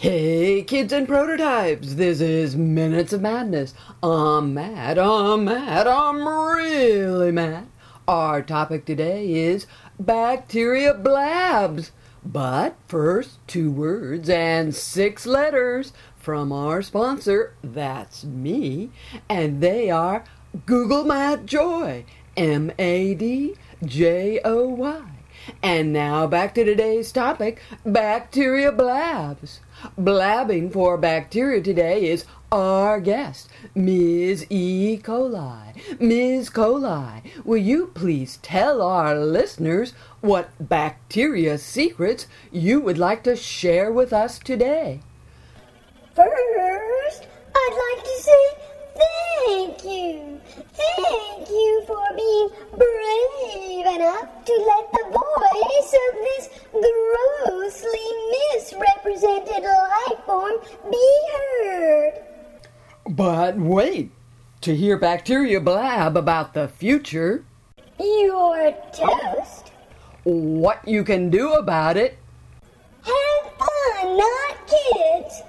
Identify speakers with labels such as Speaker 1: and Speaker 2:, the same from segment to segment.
Speaker 1: Hey, kids and prototypes, this is Minutes of Madness. I'm mad, I'm mad, I'm really mad. Our topic today is bacteria blabs. But first, two words and six letters from our sponsor, that's me, and they are Google Mad Joy, M A D J O Y. And now back to today's topic bacteria blabs. Blabbing for bacteria today is our guest, Ms. E. coli. Ms. coli, will you please tell our listeners what bacteria secrets you would like to share with us today?
Speaker 2: First, I'd like to say thank you. Thank you for being brave enough to let the voice of this grossly misrepresented life form be heard.
Speaker 1: But wait, to hear bacteria blab about the future,
Speaker 2: Your toast.
Speaker 1: what you can do about it,
Speaker 2: Have fun, not kids.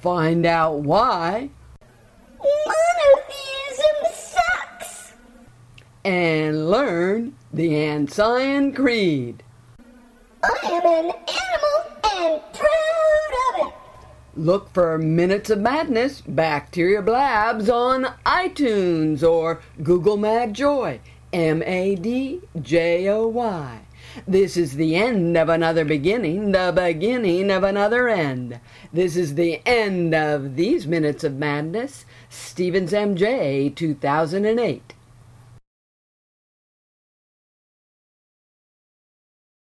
Speaker 1: find out why, and learn the Ancient Creed.
Speaker 2: I am an animal and proud of it.
Speaker 1: Look for Minutes of Madness Bacteria Blabs on iTunes or Google Mad Joy, M A D J O Y. This is the end of another beginning, the beginning of another end. This is the end of these Minutes of Madness, Stevens MJ 2008.